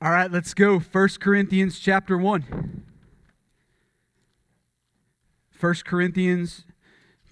All right, let's go. 1 Corinthians chapter 1. 1 Corinthians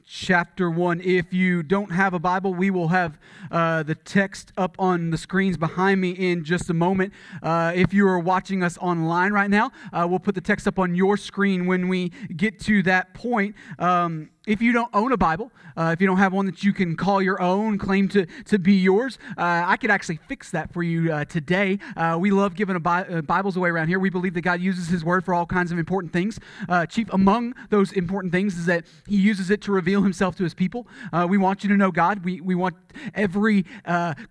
chapter 1. If you don't have a Bible, we will have uh, the text up on the screens behind me in just a moment. Uh, if you are watching us online right now, uh, we'll put the text up on your screen when we get to that point. Um, if you don't own a Bible, uh, if you don't have one that you can call your own, claim to, to be yours, uh, I could actually fix that for you uh, today. Uh, we love giving Bi- uh, Bibles away around here. We believe that God uses His Word for all kinds of important things. Uh, chief among those important things is that He uses it to reveal Himself to His people. we want you to know God. We, we want every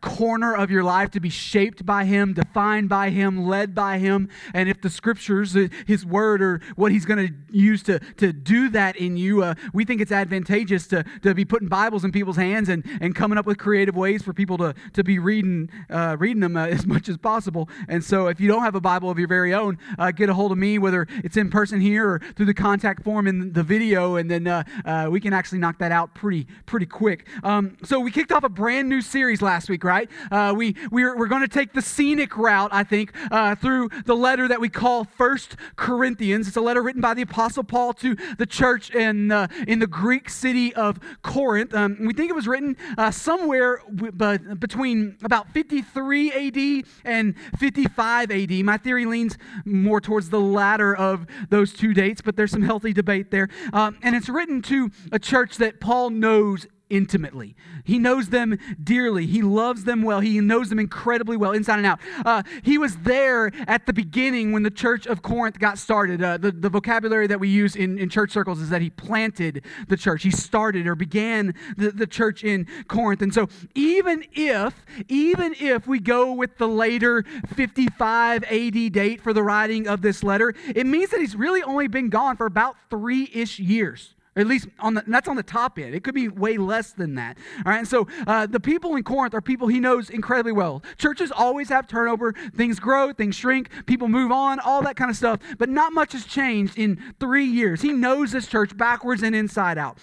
corner of your life to be shaped by Him, defined by Him, led by Him. And if the Scriptures, His Word, or what He's going to use to, to do that in you, we think it's advantageous to, to be putting Bibles in people's hands and, and coming up with creative ways for people to, to be reading, uh, reading them uh, as much as possible. And so if you don't have a Bible of your very own, uh, get a hold of me, whether it's in person here or through the contact form in the video, and then uh, uh, we can actually knock that out pretty, pretty quick. Um, so we kicked off a brand new series last week, right? Uh, we, we're, we're going to take the scenic route, I think, through the letter that we call First Corinthians. It's a letter written by the Apostle Paul to the church in, in the Greek city of Corinth. Um, we think it was written uh, somewhere b- between about 53 AD and 55 AD. My theory leans more towards the latter of those two dates, but there's some healthy debate there. Um, and it's written to a church that Paul knows intimately. He knows them dearly. He loves them well. He knows them incredibly well, inside and out. Uh, he was there at the beginning when the church of Corinth got started. Uh, the, the vocabulary that we use in, in church circles is that he planted the church. He started or began the, the church in Corinth. And so even if, even if we go with the later 55 AD date for the writing of this letter, it means that he's really only been gone for about three-ish years at least on the, that's on the top end. It could be way less than that. All right. And so uh, the people in Corinth are people he knows incredibly well. Churches always have turnover. Things grow, things shrink, people move on, all that kind of stuff. But not much has changed in three years. He knows this church backwards and inside out.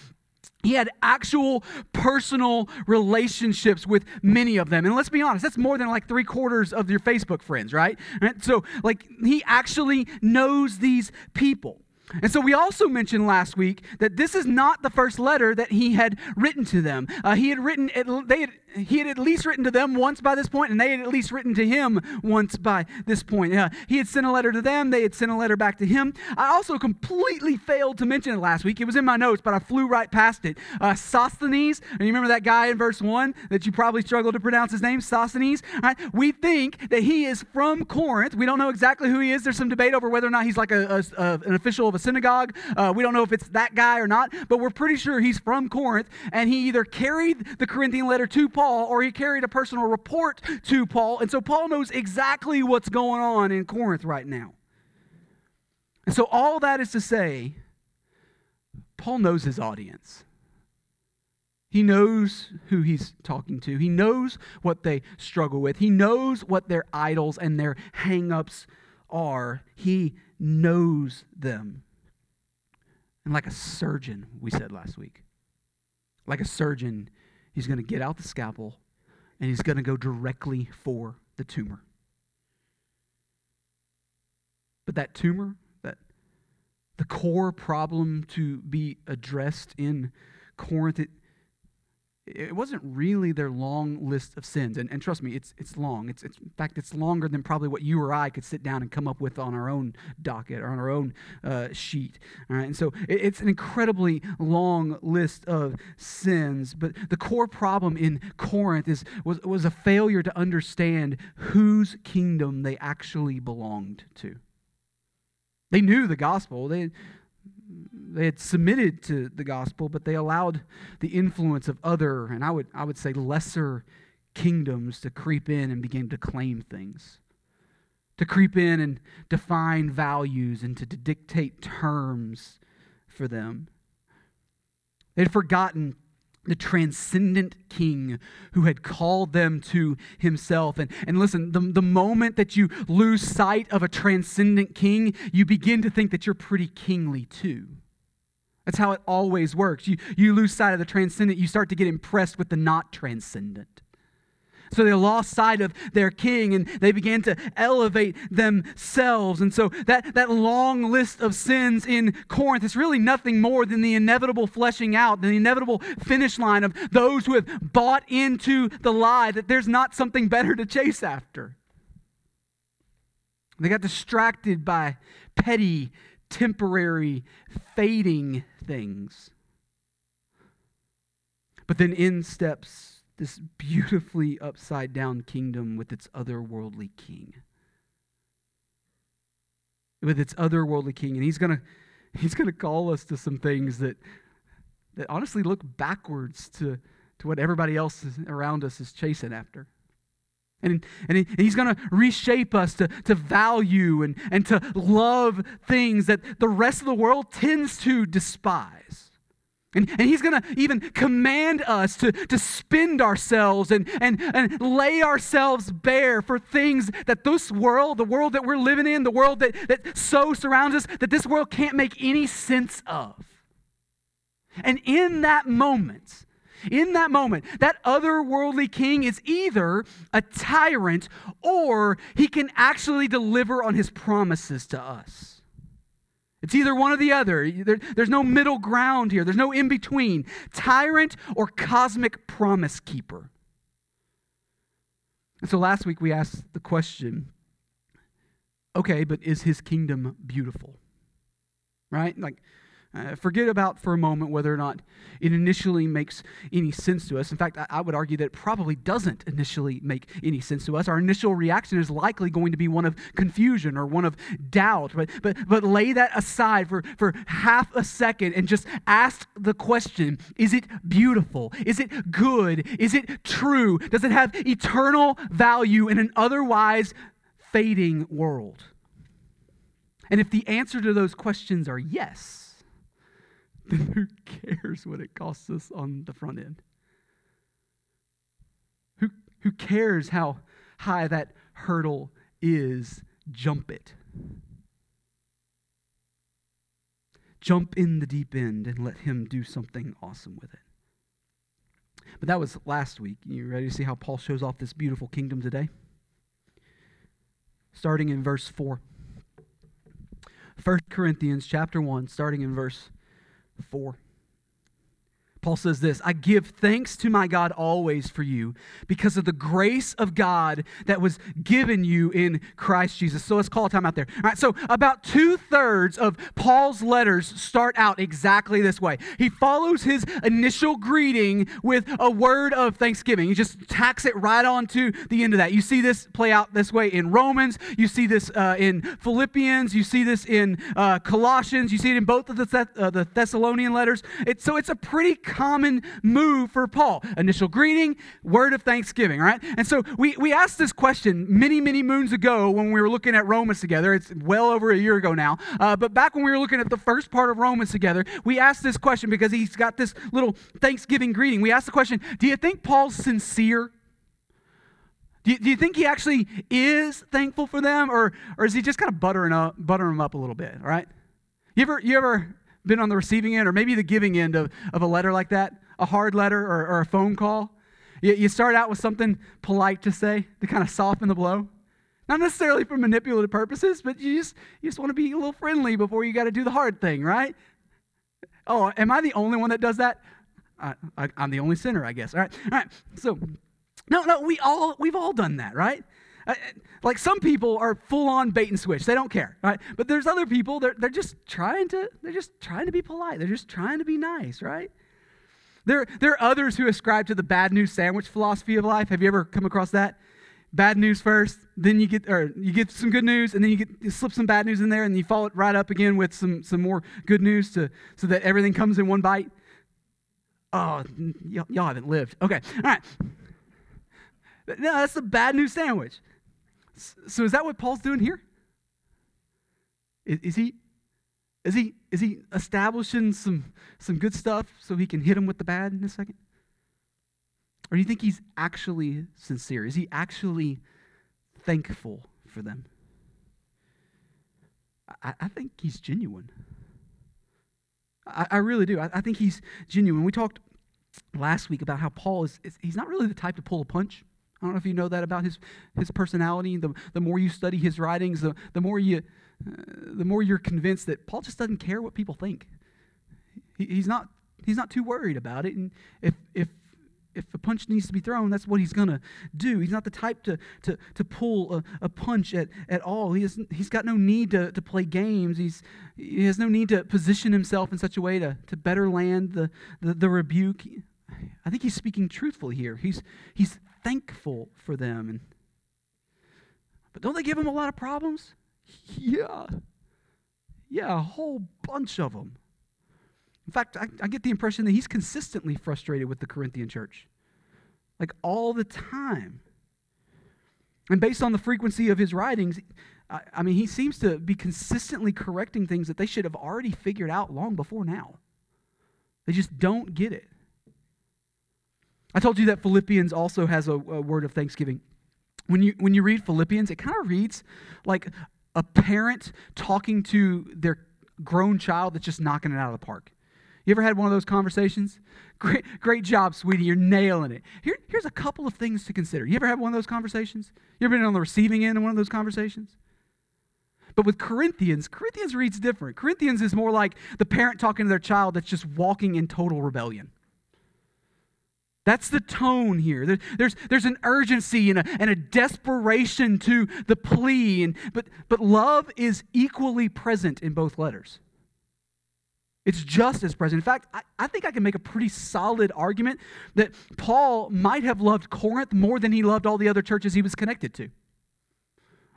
He had actual personal relationships with many of them. And let's be honest, that's more than like three quarters of your Facebook friends, right? right? So, like, he actually knows these people. And so we also mentioned last week that this is not the first letter that he had written to them. Uh, he had written, they had, he had at least written to them once by this point, and they had at least written to him once by this point. Uh, he had sent a letter to them, they had sent a letter back to him. I also completely failed to mention it last week. It was in my notes, but I flew right past it. Uh, Sosthenes, and you remember that guy in verse 1 that you probably struggled to pronounce his name, Sosthenes? Right? We think that he is from Corinth. We don't know exactly who he is. There's some debate over whether or not he's like a, a, a an official of a synagogue. Uh, we don't know if it's that guy or not, but we're pretty sure he's from Corinth, and he either carried the Corinthian letter to Paul or he carried a personal report to Paul. And so Paul knows exactly what's going on in Corinth right now. And so, all that is to say, Paul knows his audience. He knows who he's talking to. He knows what they struggle with. He knows what their idols and their hang-ups are. He knows them. And like a surgeon, we said last week, like a surgeon, he's going to get out the scalpel and he's going to go directly for the tumor. But that tumor, that the core problem to be addressed in Corinth, it, it wasn't really their long list of sins. And, and trust me, it's, it's long. It's, it's, in fact, it's longer than probably what you or I could sit down and come up with on our own docket or on our own uh, sheet. All right? And so it, it's an incredibly long list of sins. But the core problem in Corinth is, was, was a failure to understand whose kingdom they actually belonged to. They knew the gospel. They, they had submitted to the gospel, but they allowed the influence of other, and I would, I would say lesser kingdoms to creep in and begin to claim things, to creep in and define values and to, to dictate terms for them. They had forgotten the transcendent king who had called them to himself. And, and listen, the, the moment that you lose sight of a transcendent king, you begin to think that you're pretty kingly too. That's how it always works. You, you lose sight of the transcendent, you start to get impressed with the not transcendent. So they lost sight of their king and they began to elevate themselves. And so that, that long list of sins in Corinth is really nothing more than the inevitable fleshing out, the inevitable finish line of those who have bought into the lie that there's not something better to chase after. They got distracted by petty, temporary, fading things. But then in steps this beautifully upside down kingdom with its otherworldly king. With its otherworldly king. And he's going to he's going to call us to some things that that honestly look backwards to, to what everybody else around us is chasing after. And, and, he, and he's going to reshape us to, to value and, and to love things that the rest of the world tends to despise. And, and he's going to even command us to, to spend ourselves and, and, and lay ourselves bare for things that this world, the world that we're living in, the world that, that so surrounds us, that this world can't make any sense of. And in that moment, in that moment, that otherworldly king is either a tyrant or he can actually deliver on his promises to us. It's either one or the other. There, there's no middle ground here, there's no in between. Tyrant or cosmic promise keeper. And so last week we asked the question okay, but is his kingdom beautiful? Right? Like, uh, forget about for a moment whether or not it initially makes any sense to us. In fact, I, I, would argue that it probably doesn't initially make any sense to us. Our initial reaction is likely going to be one of confusion or one of doubt. But, but, but lay that aside for, for half a second and just ask the question Is it beautiful? Is it good? Is it true? Does it have eternal value in an otherwise fading world? And if the answer to those questions are yes, who cares what it costs us on the front end? Who, who cares how high that hurdle is? Jump it. Jump in the deep end and let Him do something awesome with it. But that was last week. You ready to see how Paul shows off this beautiful kingdom today? Starting in verse 4. 1 Corinthians chapter 1, starting in verse 4. Paul says this I give thanks to my God always for you because of the grace of God that was given you in Christ Jesus. So let's call time out there. All right, so about two thirds of Paul's letters start out exactly this way. He follows his initial greeting with a word of thanksgiving. He just tacks it right on to the end of that. You see this play out this way in Romans, you see this uh, in Philippians, you see this in uh, Colossians, you see it in both of the, uh, the Thessalonian letters. So it's a pretty common move for Paul. Initial greeting, word of thanksgiving, right? And so we, we asked this question many, many moons ago when we were looking at Romans together. It's well over a year ago now. Uh, but back when we were looking at the first part of Romans together, we asked this question because he's got this little Thanksgiving greeting. We asked the question Do you think Paul's sincere? Do you, do you think he actually is thankful for them, or, or is he just kind of buttering, up, buttering them up a little bit, right? You ever, you ever been on the receiving end or maybe the giving end of, of a letter like that, a hard letter or, or a phone call. You, you start out with something polite to say to kind of soften the blow. Not necessarily for manipulative purposes, but you just, you just want to be a little friendly before you got to do the hard thing, right? Oh, am I the only one that does that? I, am the only sinner, I guess. All right, all right. So, no, no, we all we've all done that, right? Like some people are full on bait and switch. They don't care, right? But there's other people, they're, they're just trying to, they're just trying to be polite. They're just trying to be nice, right? There, there are others who ascribe to the bad news sandwich philosophy of life. Have you ever come across that? Bad news first, then you get, or you get some good news, and then you get you slip some bad news in there, and you follow it right up again with some, some more good news to, so that everything comes in one bite. Oh, y- y'all haven't lived. Okay, all right. No, that's the bad news sandwich. So is that what Paul's doing here? Is, is he is he is he establishing some some good stuff so he can hit him with the bad in a second? Or do you think he's actually sincere? Is he actually thankful for them? I, I think he's genuine. I, I really do. I, I, think he's genuine. We talked last week about how Paul is, is, he's not really the type to pull a punch. I don't know if you know that about his, his personality. The, the more you study his writings, the, the, more you, uh, the more you're convinced that Paul just doesn't care what people think. He, he's, not, he's not too worried about it. And if, if, if a punch needs to be thrown, that's what he's going to do. He's not the type to, to, to pull a, a punch at, at all. He has, he's got no need to, to play games. He's, he has no need to position himself in such a way to, to better land the, the, the rebuke. I think he's speaking truthfully here. He's, he's thankful for them. And, but don't they give him a lot of problems? Yeah. Yeah, a whole bunch of them. In fact, I, I get the impression that he's consistently frustrated with the Corinthian church, like all the time. And based on the frequency of his writings, I, I mean, he seems to be consistently correcting things that they should have already figured out long before now. They just don't get it. I told you that Philippians also has a, a word of thanksgiving. When you, when you read Philippians, it kind of reads like a parent talking to their grown child that's just knocking it out of the park. You ever had one of those conversations? Great, great job, sweetie. You're nailing it. Here, here's a couple of things to consider. You ever had one of those conversations? You ever been on the receiving end of one of those conversations? But with Corinthians, Corinthians reads different. Corinthians is more like the parent talking to their child that's just walking in total rebellion. That's the tone here. There, there's, there's an urgency and a, and a desperation to the plea, and, but, but love is equally present in both letters. It's just as present. In fact, I, I think I can make a pretty solid argument that Paul might have loved Corinth more than he loved all the other churches he was connected to.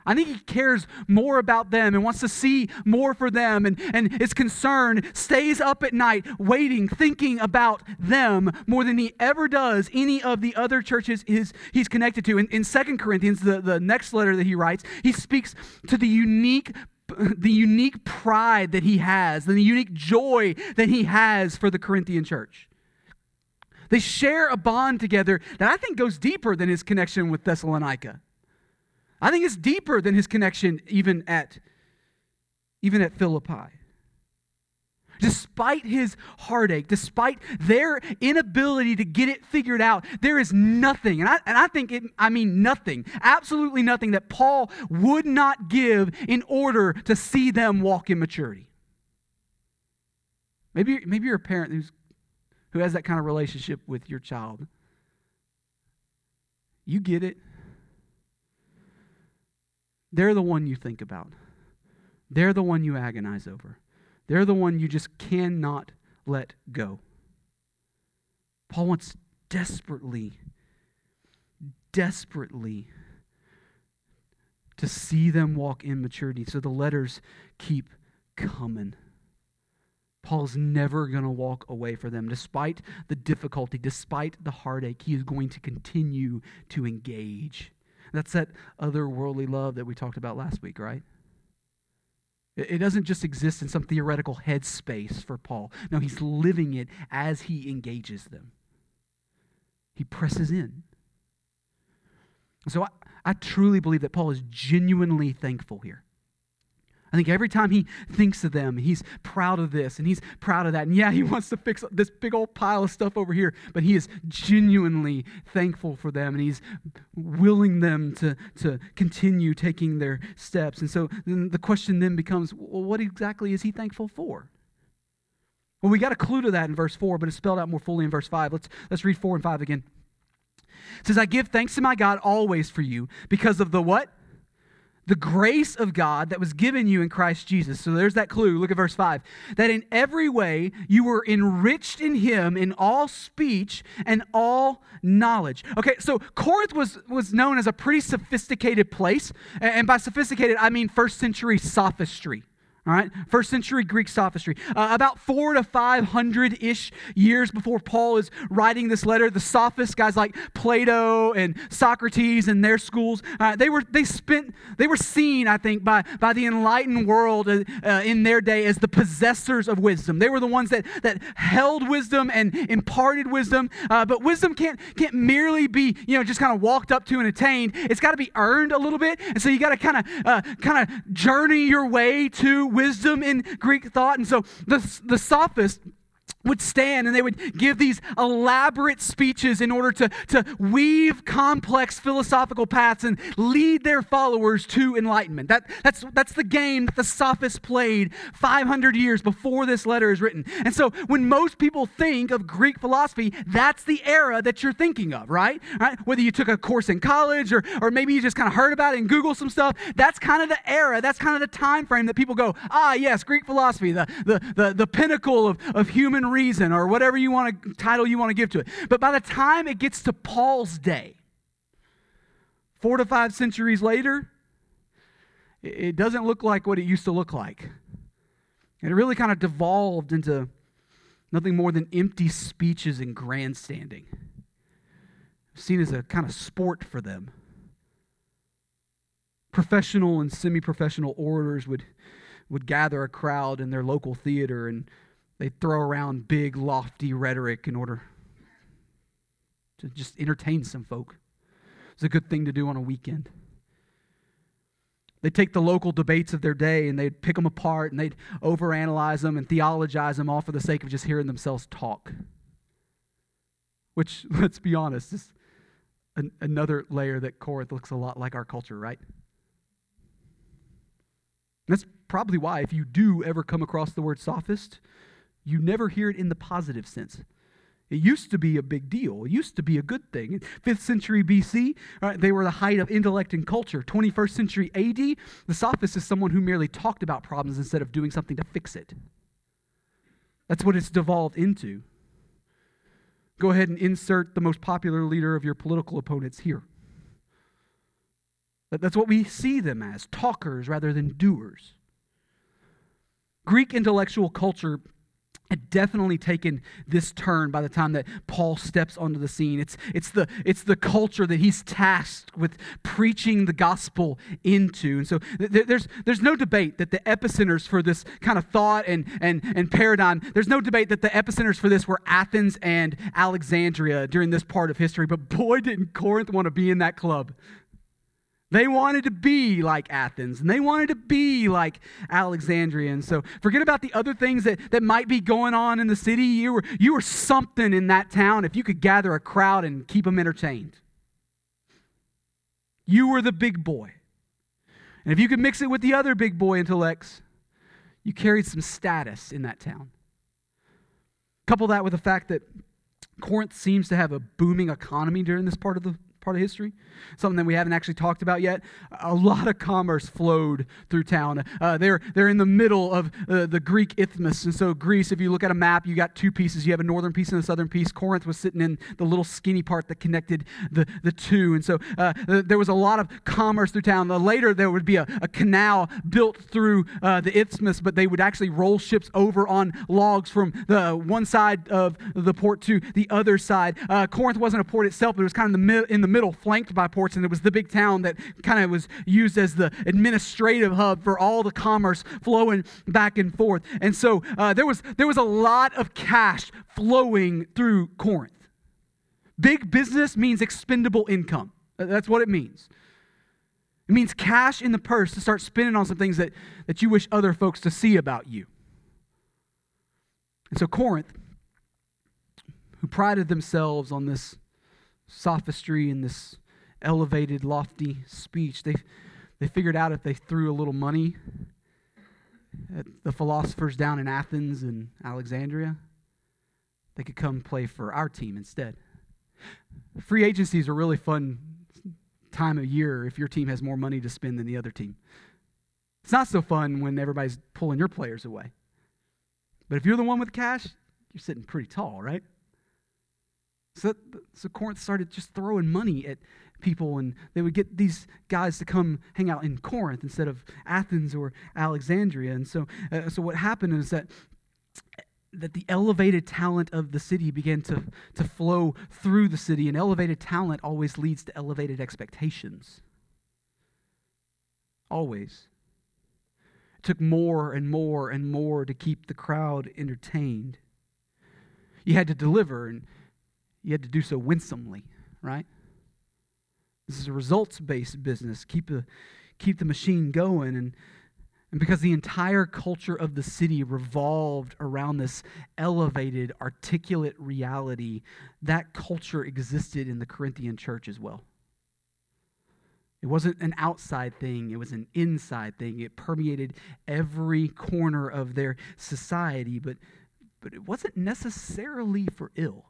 I think he cares more about them and wants to see more for them and, and is concerned, stays up at night waiting, thinking about them more than he ever does any of the other churches he's, he's connected to. In, in 2 Corinthians, the, the next letter that he writes, he speaks to the unique the unique pride that he has, the unique joy that he has for the Corinthian church. They share a bond together that I think goes deeper than his connection with Thessalonica. I think it's deeper than his connection even at even at Philippi. Despite his heartache, despite their inability to get it figured out, there is nothing, and I, and I think it, I mean nothing, absolutely nothing that Paul would not give in order to see them walk in maturity. Maybe, maybe you're a parent who's, who has that kind of relationship with your child. You get it. They're the one you think about. They're the one you agonize over. They're the one you just cannot let go. Paul wants desperately, desperately to see them walk in maturity. So the letters keep coming. Paul's never going to walk away from them. Despite the difficulty, despite the heartache, he is going to continue to engage. That's that otherworldly love that we talked about last week, right? It doesn't just exist in some theoretical headspace for Paul. No, he's living it as he engages them. He presses in. So I, I truly believe that Paul is genuinely thankful here. I think every time he thinks of them, he's proud of this and he's proud of that. And yeah, he wants to fix this big old pile of stuff over here, but he is genuinely thankful for them and he's willing them to, to continue taking their steps. And so then the question then becomes well, what exactly is he thankful for? Well, we got a clue to that in verse 4, but it's spelled out more fully in verse 5. Let's, let's read 4 and 5 again. It says, I give thanks to my God always for you because of the what? The grace of God that was given you in Christ Jesus. So there's that clue. Look at verse 5. That in every way you were enriched in him in all speech and all knowledge. Okay, so Corinth was, was known as a pretty sophisticated place. And by sophisticated, I mean first century sophistry. All right, first century Greek sophistry. Uh, about four to five hundred ish years before Paul is writing this letter, the sophists, guys like Plato and Socrates and their schools, uh, they were they spent they were seen, I think, by by the enlightened world uh, uh, in their day as the possessors of wisdom. They were the ones that that held wisdom and imparted wisdom. Uh, but wisdom can't can't merely be you know just kind of walked up to and attained. It's got to be earned a little bit, and so you got to kind of kind of journey your way to wisdom in Greek thought. And so the, the sophists would stand and they would give these elaborate speeches in order to, to weave complex philosophical paths and lead their followers to enlightenment. That, that's, that's the game that the sophists played 500 years before this letter is written. And so when most people think of Greek philosophy, that's the era that you're thinking of, right? right? Whether you took a course in college or, or maybe you just kind of heard about it and Google some stuff, that's kind of the era, that's kind of the time frame that people go, ah, yes, Greek philosophy, the, the, the, the pinnacle of, of human reason or whatever you want to title you want to give to it. But by the time it gets to Paul's day, four to five centuries later, it doesn't look like what it used to look like. And it really kind of devolved into nothing more than empty speeches and grandstanding, seen as a kind of sport for them. Professional and semi professional orators would, would gather a crowd in their local theater and they throw around big, lofty rhetoric in order to just entertain some folk. It's a good thing to do on a weekend. They'd take the local debates of their day and they'd pick them apart and they'd overanalyze them and theologize them all for the sake of just hearing themselves talk. Which, let's be honest, is an, another layer that Corinth looks a lot like our culture, right? That's probably why, if you do ever come across the word sophist, you never hear it in the positive sense. It used to be a big deal. It used to be a good thing. In 5th century BC, right, they were the height of intellect and culture. 21st century AD, the sophist is someone who merely talked about problems instead of doing something to fix it. That's what it's devolved into. Go ahead and insert the most popular leader of your political opponents here. That's what we see them as talkers rather than doers. Greek intellectual culture had definitely taken this turn by the time that Paul steps onto the scene. It's, it's, the, it's the culture that he's tasked with preaching the gospel into. And so th- there's, there's no debate that the epicenters for this kind of thought and, and, and paradigm, there's no debate that the epicenters for this were Athens and Alexandria during this part of history. But boy, didn't Corinth want to be in that club. They wanted to be like Athens and they wanted to be like Alexandria. And so forget about the other things that, that might be going on in the city. You were, you were something in that town if you could gather a crowd and keep them entertained. You were the big boy. And if you could mix it with the other big boy intellects, you carried some status in that town. Couple that with the fact that Corinth seems to have a booming economy during this part of the part of history, something that we haven't actually talked about yet. A lot of commerce flowed through town. Uh, they're, they're in the middle of uh, the Greek isthmus. And so, Greece, if you look at a map, you got two pieces. You have a northern piece and a southern piece. Corinth was sitting in the little skinny part that connected the, the two. And so, uh, there was a lot of commerce through town. later, there would be a, a canal built through uh, the isthmus, but they would actually roll ships over on logs from the one side of the port to the other side. Uh, Corinth wasn't a port itself, but it was kind of in the, in the middle, flanked by ports, and it was the big town that kind of was used as the administrative hub for all the commerce flowing back and forth. And so uh, there, was, there was a lot of cash flowing through Corinth. Big business means expendable income. That's what it means. It means cash in the purse to start spending on some things that, that you wish other folks to see about you. And so Corinth, who prided themselves on this sophistry and this elevated, lofty speech. They, they figured out if they threw a little money at the philosophers down in Athens and Alexandria, they could come play for our team instead. Free agency is a really fun time of year if your team has more money to spend than the other team. It's not so fun when everybody's pulling your players away. But if you're the one with cash, you're sitting pretty tall, right? So, so Corinth started just throwing money at people, and they would get these guys to come hang out in Corinth instead of Athens or Alexandria. And so, uh, so what happened is that that the elevated talent of the city began to, to flow through the city, and elevated talent always leads to elevated expectations. Always. It took more and more and more to keep the crowd entertained. You had to deliver, and you had to do so winsomely, right? This is a results based business. Keep the, keep the machine going. And And because the entire culture of the city revolved around this elevated, articulate reality, that culture existed in the Corinthian church as well. It wasn't an outside thing, it was an inside thing. It permeated every corner of their society, but, but it wasn't necessarily for ill.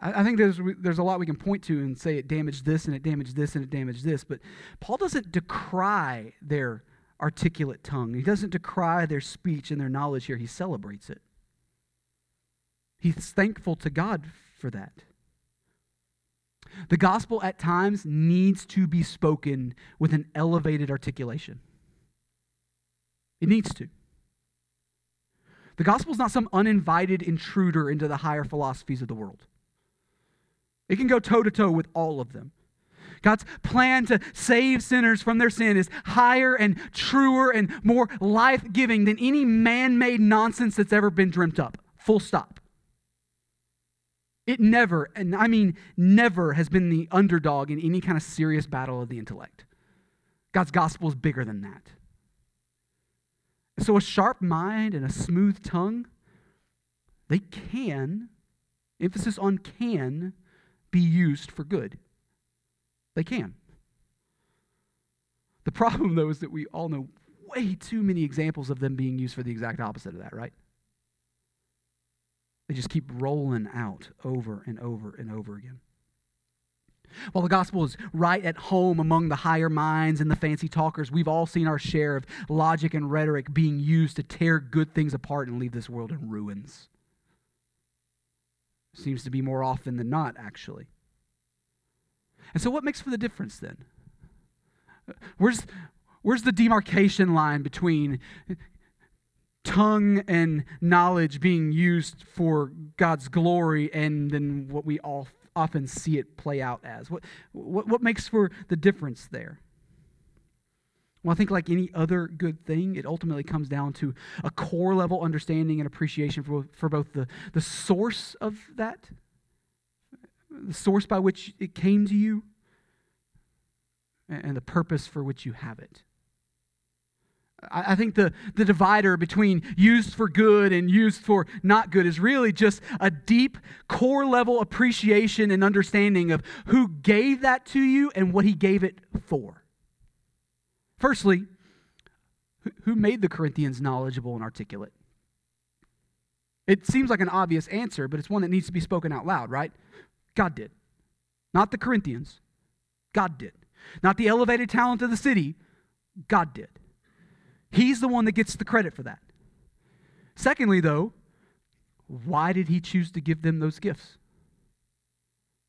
I, I think there's, there's a lot we can point to and say it damaged this and it damaged this and it damaged this, but Paul doesn't decry their articulate tongue. He doesn't decry their speech and their knowledge here, he celebrates it. He's thankful to God for that. The gospel at times needs to be spoken with an elevated articulation. It needs to. The gospel is not some uninvited intruder into the higher philosophies of the world. It can go toe to toe with all of them. God's plan to save sinners from their sin is higher and truer and more life giving than any man made nonsense that's ever been dreamt up. Full stop. It never, and I mean never, has been the underdog in any kind of serious battle of the intellect. God's gospel is bigger than that. So, a sharp mind and a smooth tongue, they can, emphasis on can, be used for good. They can. The problem, though, is that we all know way too many examples of them being used for the exact opposite of that, right? They just keep rolling out over and over and over again. While the gospel is right at home among the higher minds and the fancy talkers, we've all seen our share of logic and rhetoric being used to tear good things apart and leave this world in ruins. Seems to be more often than not, actually. And so, what makes for the difference then? Where's, where's the demarcation line between tongue and knowledge being used for God's glory and then what we all often see it play out as? What, what, what makes for the difference there? Well, I think, like any other good thing, it ultimately comes down to a core level understanding and appreciation for, for both the, the source of that, the source by which it came to you, and the purpose for which you have it. I think the, the divider between used for good and used for not good is really just a deep, core level appreciation and understanding of who gave that to you and what he gave it for. Firstly, who made the Corinthians knowledgeable and articulate? It seems like an obvious answer, but it's one that needs to be spoken out loud, right? God did. Not the Corinthians. God did. Not the elevated talent of the city. God did. He's the one that gets the credit for that. Secondly, though, why did he choose to give them those gifts?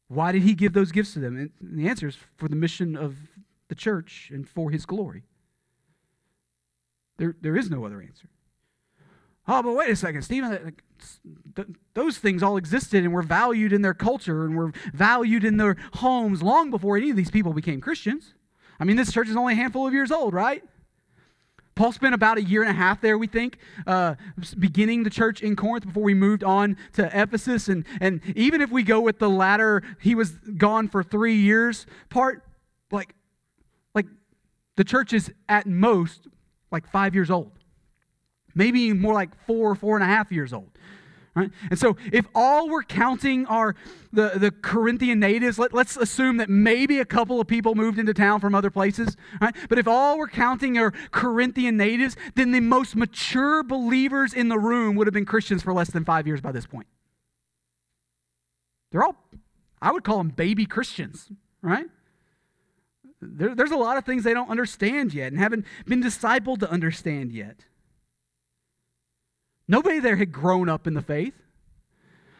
Why did he give those gifts to them? And the answer is for the mission of the church and for his glory. There, there is no other answer. Oh, but wait a second, Stephen. those things all existed and were valued in their culture and were valued in their homes long before any of these people became Christians. I mean, this church is only a handful of years old, right? Paul spent about a year and a half there, we think, uh, beginning the church in Corinth before we moved on to Ephesus. And, and even if we go with the latter, he was gone for three years part, like the church is at most like five years old, maybe more like four, four and a half years old. Right? And so, if all we're counting are the, the Corinthian natives, let, us assume that maybe a couple of people moved into town from other places. Right? But if all we're counting are Corinthian natives, then the most mature believers in the room would have been Christians for less than five years by this point. They're all, I would call them baby Christians, right? There, there's a lot of things they don't understand yet and haven't been discipled to understand yet. Nobody there had grown up in the faith.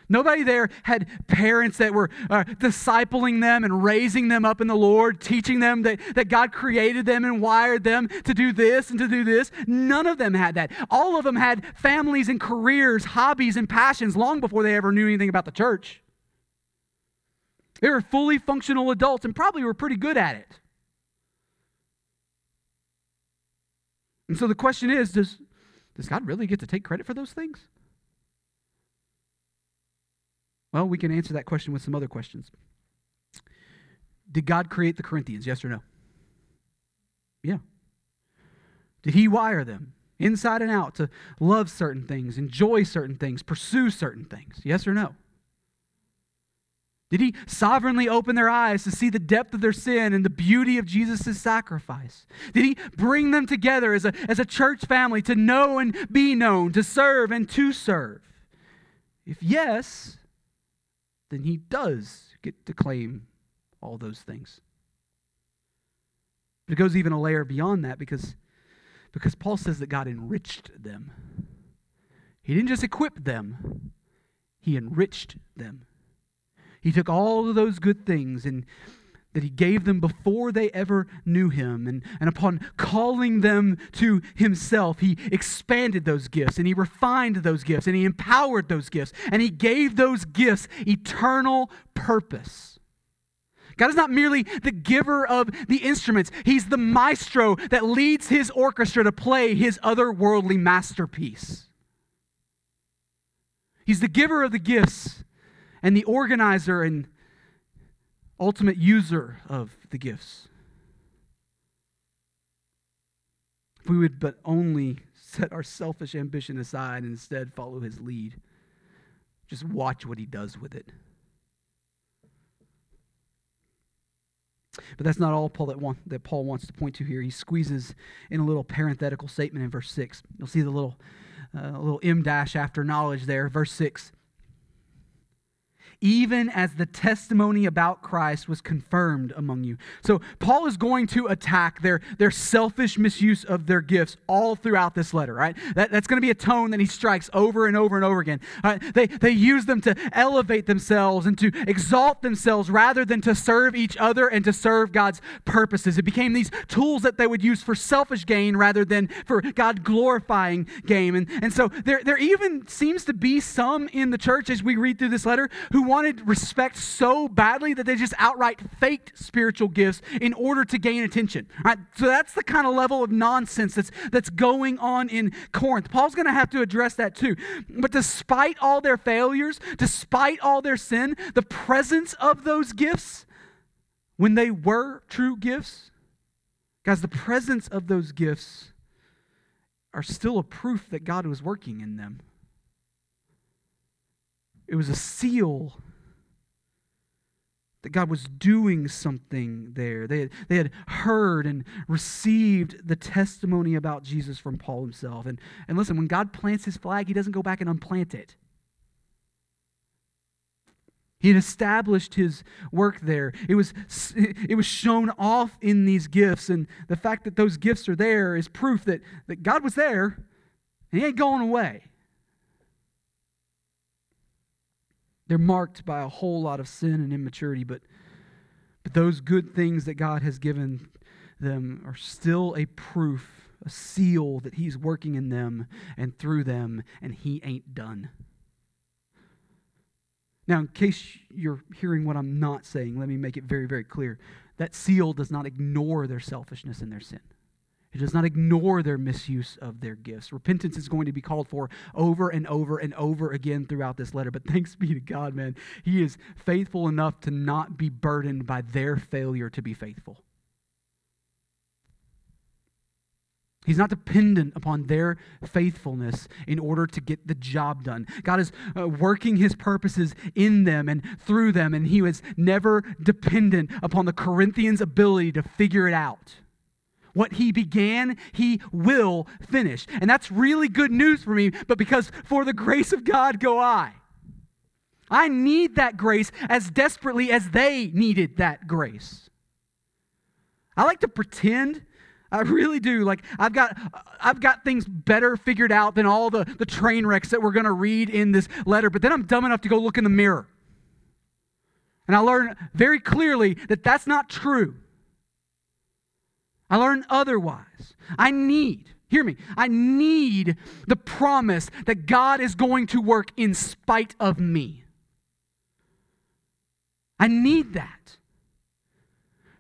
Nobody there had parents that were uh, discipling them and raising them up in the Lord, teaching them that, that God created them and wired them to do this and to do this. None of them had that. All of them had families and careers, hobbies and passions long before they ever knew anything about the church. They were fully functional adults and probably were pretty good at it. And so the question is does, does God really get to take credit for those things? Well, we can answer that question with some other questions. Did God create the Corinthians? Yes or no? Yeah. Did He wire them inside and out to love certain things, enjoy certain things, pursue certain things? Yes or no? Did he sovereignly open their eyes to see the depth of their sin and the beauty of Jesus' sacrifice? Did he bring them together as a, as a church family to know and be known, to serve and to serve? If yes, then he does get to claim all those things. But it goes even a layer beyond that because, because Paul says that God enriched them. He didn't just equip them, he enriched them. He took all of those good things and that he gave them before they ever knew him. And, and upon calling them to himself, he expanded those gifts and he refined those gifts and he empowered those gifts and he gave those gifts eternal purpose. God is not merely the giver of the instruments, He's the maestro that leads His orchestra to play His otherworldly masterpiece. He's the giver of the gifts and the organizer and ultimate user of the gifts. If we would but only set our selfish ambition aside and instead follow his lead, just watch what he does with it. But that's not all Paul that, want, that Paul wants to point to here. He squeezes in a little parenthetical statement in verse 6. You'll see the little, uh, little em dash after knowledge there. Verse 6 even as the testimony about Christ was confirmed among you. So Paul is going to attack their, their selfish misuse of their gifts all throughout this letter, right? That, that's going to be a tone that he strikes over and over and over again. Right? They, they use them to elevate themselves and to exalt themselves rather than to serve each other and to serve God's purposes. It became these tools that they would use for selfish gain rather than for God glorifying gain. And, and so there, there even seems to be some in the church as we read through this letter who wanted respect so badly that they just outright faked spiritual gifts in order to gain attention. Right? So that's the kind of level of nonsense that's, that's going on in Corinth. Paul's going to have to address that too. But despite all their failures, despite all their sin, the presence of those gifts, when they were true gifts, guys, the presence of those gifts are still a proof that God was working in them. It was a seal that God was doing something there. They had, they had heard and received the testimony about Jesus from Paul himself. And, and listen, when God plants his flag, he doesn't go back and unplant it. He had established his work there. It was, it was shown off in these gifts. And the fact that those gifts are there is proof that, that God was there and he ain't going away. They're marked by a whole lot of sin and immaturity, but, but those good things that God has given them are still a proof, a seal that He's working in them and through them, and He ain't done. Now, in case you're hearing what I'm not saying, let me make it very, very clear. That seal does not ignore their selfishness and their sin. It does not ignore their misuse of their gifts. Repentance is going to be called for over and over and over again throughout this letter. But thanks be to God, man. He is faithful enough to not be burdened by their failure to be faithful. He's not dependent upon their faithfulness in order to get the job done. God is uh, working his purposes in them and through them, and he was never dependent upon the Corinthians' ability to figure it out. What he began, he will finish. And that's really good news for me, but because for the grace of God go I. I need that grace as desperately as they needed that grace. I like to pretend I really do. Like I've got I've got things better figured out than all the, the train wrecks that we're gonna read in this letter, but then I'm dumb enough to go look in the mirror. And I learn very clearly that that's not true. I learn otherwise. I need, hear me, I need the promise that God is going to work in spite of me. I need that.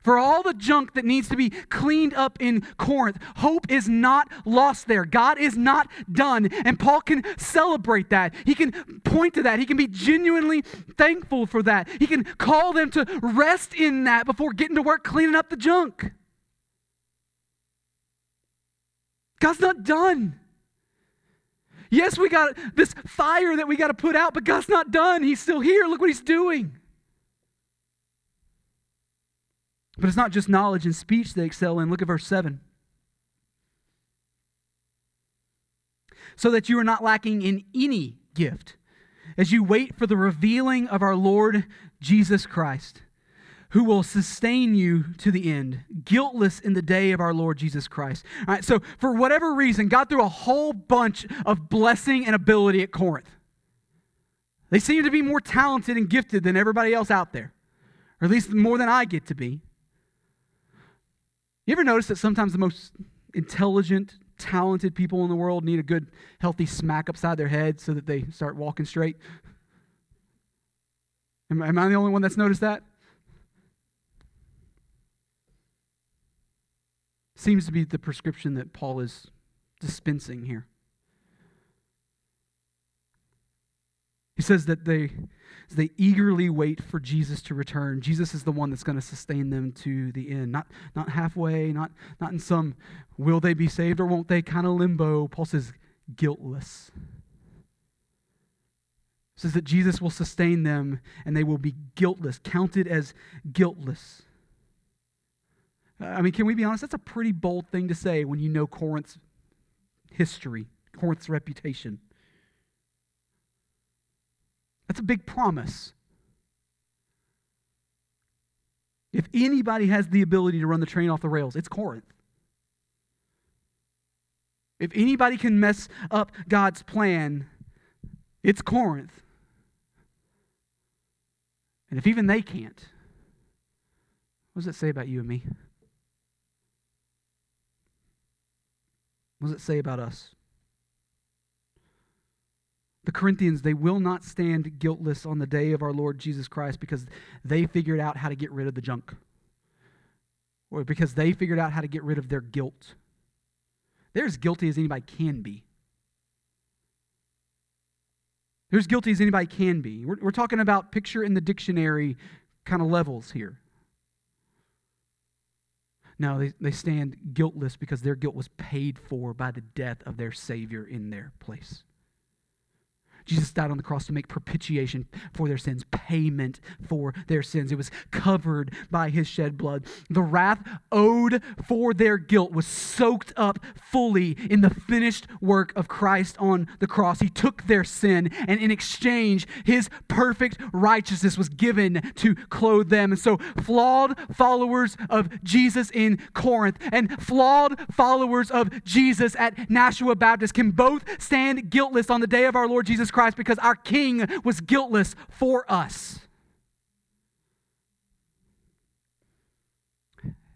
For all the junk that needs to be cleaned up in Corinth, hope is not lost there. God is not done. And Paul can celebrate that. He can point to that. He can be genuinely thankful for that. He can call them to rest in that before getting to work cleaning up the junk. God's not done. Yes, we got this fire that we got to put out, but God's not done. He's still here. Look what He's doing. But it's not just knowledge and speech they excel in. Look at verse 7. So that you are not lacking in any gift as you wait for the revealing of our Lord Jesus Christ who will sustain you to the end, guiltless in the day of our Lord Jesus Christ. All right, so for whatever reason, God threw a whole bunch of blessing and ability at Corinth. They seem to be more talented and gifted than everybody else out there, or at least more than I get to be. You ever notice that sometimes the most intelligent, talented people in the world need a good, healthy smack upside their head so that they start walking straight? Am, am I the only one that's noticed that? Seems to be the prescription that Paul is dispensing here. He says that they, they eagerly wait for Jesus to return. Jesus is the one that's going to sustain them to the end. Not, not halfway, not, not in some will they be saved or won't they kind of limbo. Paul says guiltless. Says that Jesus will sustain them and they will be guiltless, counted as guiltless. I mean, can we be honest? That's a pretty bold thing to say when you know Corinth's history, Corinth's reputation. That's a big promise. If anybody has the ability to run the train off the rails, it's Corinth. If anybody can mess up God's plan, it's Corinth. And if even they can't, what does it say about you and me? What does it say about us? The Corinthians, they will not stand guiltless on the day of our Lord Jesus Christ because they figured out how to get rid of the junk. Or because they figured out how to get rid of their guilt. They're as guilty as anybody can be. They're as guilty as anybody can be. We're, we're talking about picture in the dictionary kind of levels here. No, they, they stand guiltless because their guilt was paid for by the death of their Savior in their place. Jesus died on the cross to make propitiation for their sins, payment for their sins. It was covered by his shed blood. The wrath owed for their guilt was soaked up fully in the finished work of Christ on the cross. He took their sin, and in exchange, his perfect righteousness was given to clothe them. And so, flawed followers of Jesus in Corinth and flawed followers of Jesus at Nashua Baptist can both stand guiltless on the day of our Lord Jesus Christ because our King was guiltless for us.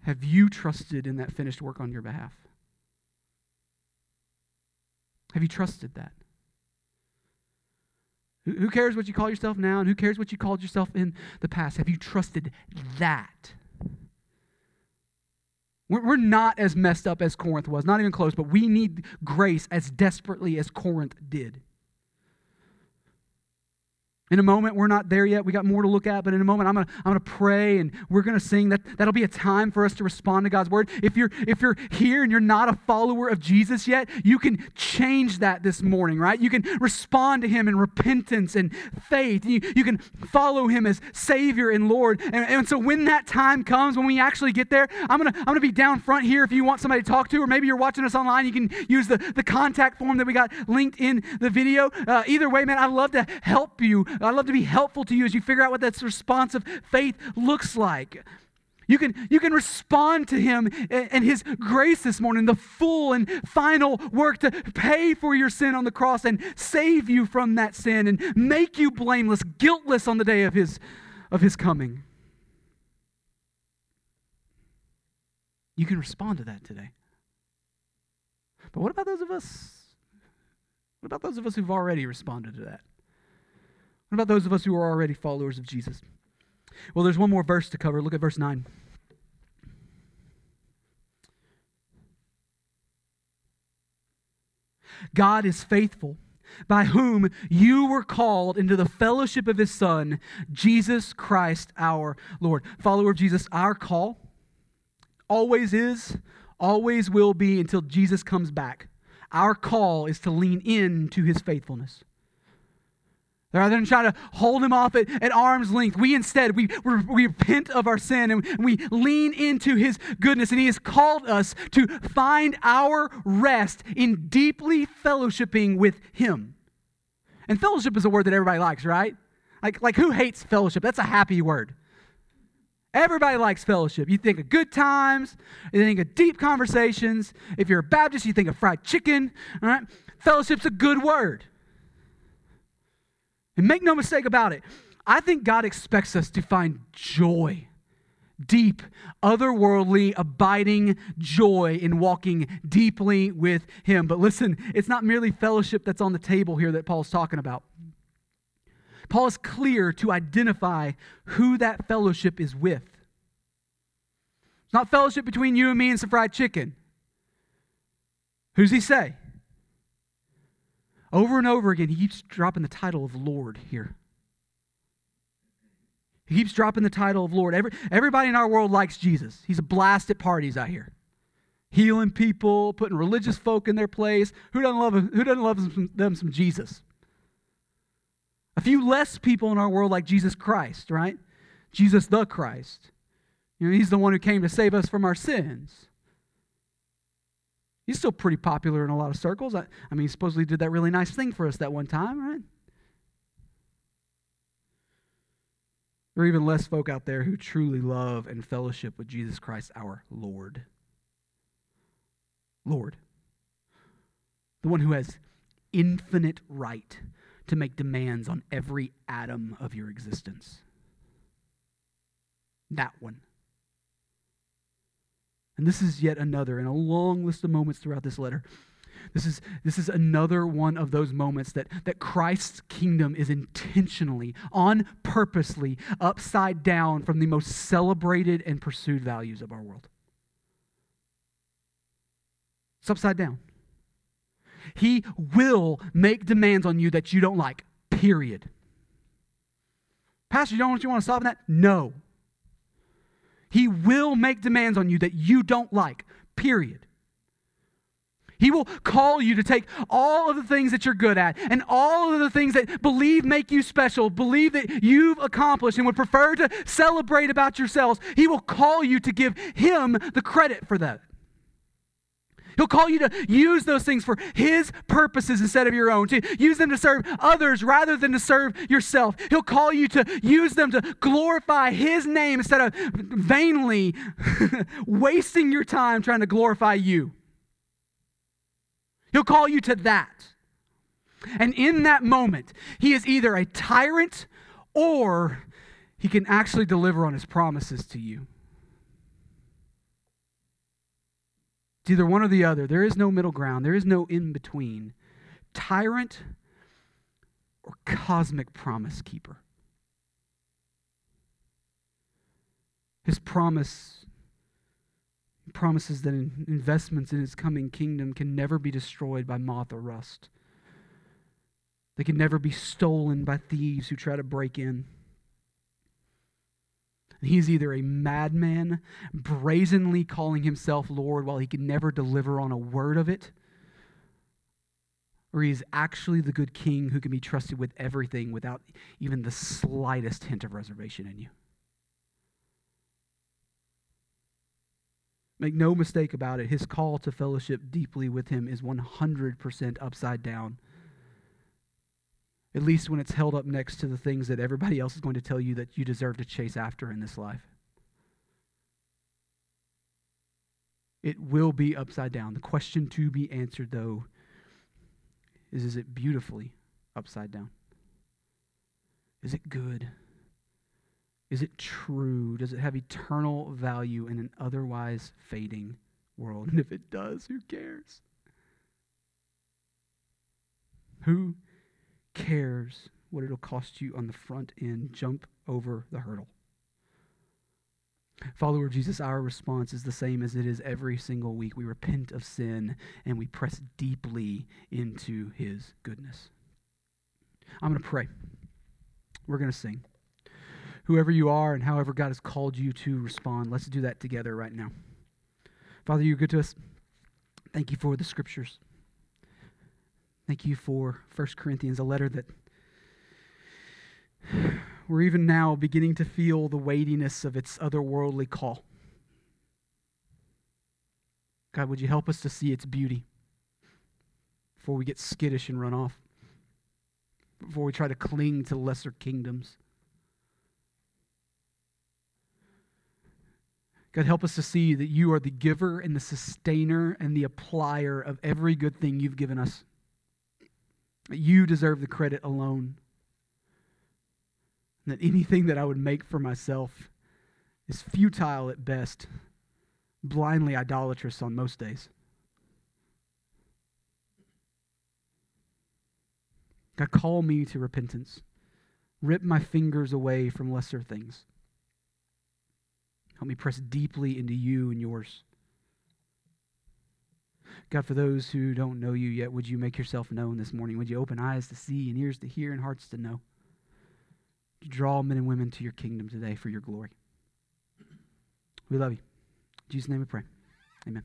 Have you trusted in that finished work on your behalf? Have you trusted that? Who cares what you call yourself now, and who cares what you called yourself in the past? Have you trusted that? We're not as messed up as Corinth was, not even close, but we need grace as desperately as Corinth did. In a moment, we're not there yet. We got more to look at, but in a moment, I'm gonna, I'm gonna pray and we're gonna sing. That, that'll be a time for us to respond to God's word. If you're, if you're here and you're not a follower of Jesus yet, you can change that this morning, right? You can respond to Him in repentance and faith. You, you can follow Him as Savior and Lord. And, and so when that time comes, when we actually get there, I'm gonna, I'm gonna be down front here if you want somebody to talk to, or maybe you're watching us online, you can use the, the contact form that we got linked in the video. Uh, either way, man, I'd love to help you I'd love to be helpful to you as you figure out what that responsive faith looks like. You can, you can respond to him and his grace this morning, the full and final work to pay for your sin on the cross and save you from that sin and make you blameless, guiltless on the day of his, of his coming. You can respond to that today. But what about those of us? What about those of us who've already responded to that? What about those of us who are already followers of Jesus? Well, there's one more verse to cover. Look at verse 9. God is faithful, by whom you were called into the fellowship of his Son, Jesus Christ our Lord. Follower of Jesus, our call always is, always will be until Jesus comes back. Our call is to lean into his faithfulness. Rather than try to hold him off at, at arm's length, we instead, we, we repent of our sin and we lean into his goodness. And he has called us to find our rest in deeply fellowshipping with him. And fellowship is a word that everybody likes, right? Like, like who hates fellowship? That's a happy word. Everybody likes fellowship. You think of good times, you think of deep conversations. If you're a Baptist, you think of fried chicken. All right? Fellowship's a good word. And make no mistake about it, I think God expects us to find joy, deep, otherworldly, abiding joy in walking deeply with Him. But listen, it's not merely fellowship that's on the table here that Paul's talking about. Paul is clear to identify who that fellowship is with. It's not fellowship between you and me and some fried chicken. Who's he say? Over and over again, he keeps dropping the title of Lord here. He keeps dropping the title of Lord. Every, everybody in our world likes Jesus. He's a blast at parties out here. Healing people, putting religious folk in their place. Who doesn't love, who doesn't love them, them some Jesus? A few less people in our world like Jesus Christ, right? Jesus the Christ. You know, he's the one who came to save us from our sins. He's still pretty popular in a lot of circles. I, I mean, he supposedly did that really nice thing for us that one time, right? There are even less folk out there who truly love and fellowship with Jesus Christ, our Lord. Lord. The one who has infinite right to make demands on every atom of your existence. That one. And this is yet another in a long list of moments throughout this letter. This is, this is another one of those moments that, that Christ's kingdom is intentionally, on purposely, upside down from the most celebrated and pursued values of our world. It's upside down. He will make demands on you that you don't like, period. Pastor, you don't you want to stop that? No. He will make demands on you that you don't like, period. He will call you to take all of the things that you're good at and all of the things that believe make you special, believe that you've accomplished, and would prefer to celebrate about yourselves. He will call you to give Him the credit for that. He'll call you to use those things for His purposes instead of your own, to use them to serve others rather than to serve yourself. He'll call you to use them to glorify His name instead of vainly wasting your time trying to glorify you. He'll call you to that. And in that moment, He is either a tyrant or He can actually deliver on His promises to you. It's either one or the other. There is no middle ground, there is no in between. Tyrant or cosmic promise keeper. His promise promises that investments in his coming kingdom can never be destroyed by moth or rust. They can never be stolen by thieves who try to break in. He's either a madman, brazenly calling himself Lord while he can never deliver on a word of it, or he's actually the good king who can be trusted with everything without even the slightest hint of reservation in you. Make no mistake about it, his call to fellowship deeply with him is 100% upside down at least when it's held up next to the things that everybody else is going to tell you that you deserve to chase after in this life. It will be upside down. The question to be answered, though, is is it beautifully upside down? Is it good? Is it true? Does it have eternal value in an otherwise fading world? And if it does, who cares? Who cares what it'll cost you on the front end. Jump over the hurdle. Follower of Jesus, our response is the same as it is every single week. We repent of sin and we press deeply into his goodness. I'm going to pray. We're going to sing. Whoever you are and however God has called you to respond, let's do that together right now. Father, you're good to us. Thank you for the scriptures. Thank you for 1 Corinthians, a letter that we're even now beginning to feel the weightiness of its otherworldly call. God, would you help us to see its beauty before we get skittish and run off, before we try to cling to lesser kingdoms? God, help us to see that you are the giver and the sustainer and the applier of every good thing you've given us. You deserve the credit alone. And that anything that I would make for myself is futile at best, blindly idolatrous on most days. God, call me to repentance. Rip my fingers away from lesser things. Help me press deeply into you and yours. God, for those who don't know you yet, would you make yourself known this morning? Would you open eyes to see and ears to hear and hearts to know? Draw men and women to your kingdom today for your glory? We love you. In Jesus' name we pray. Amen.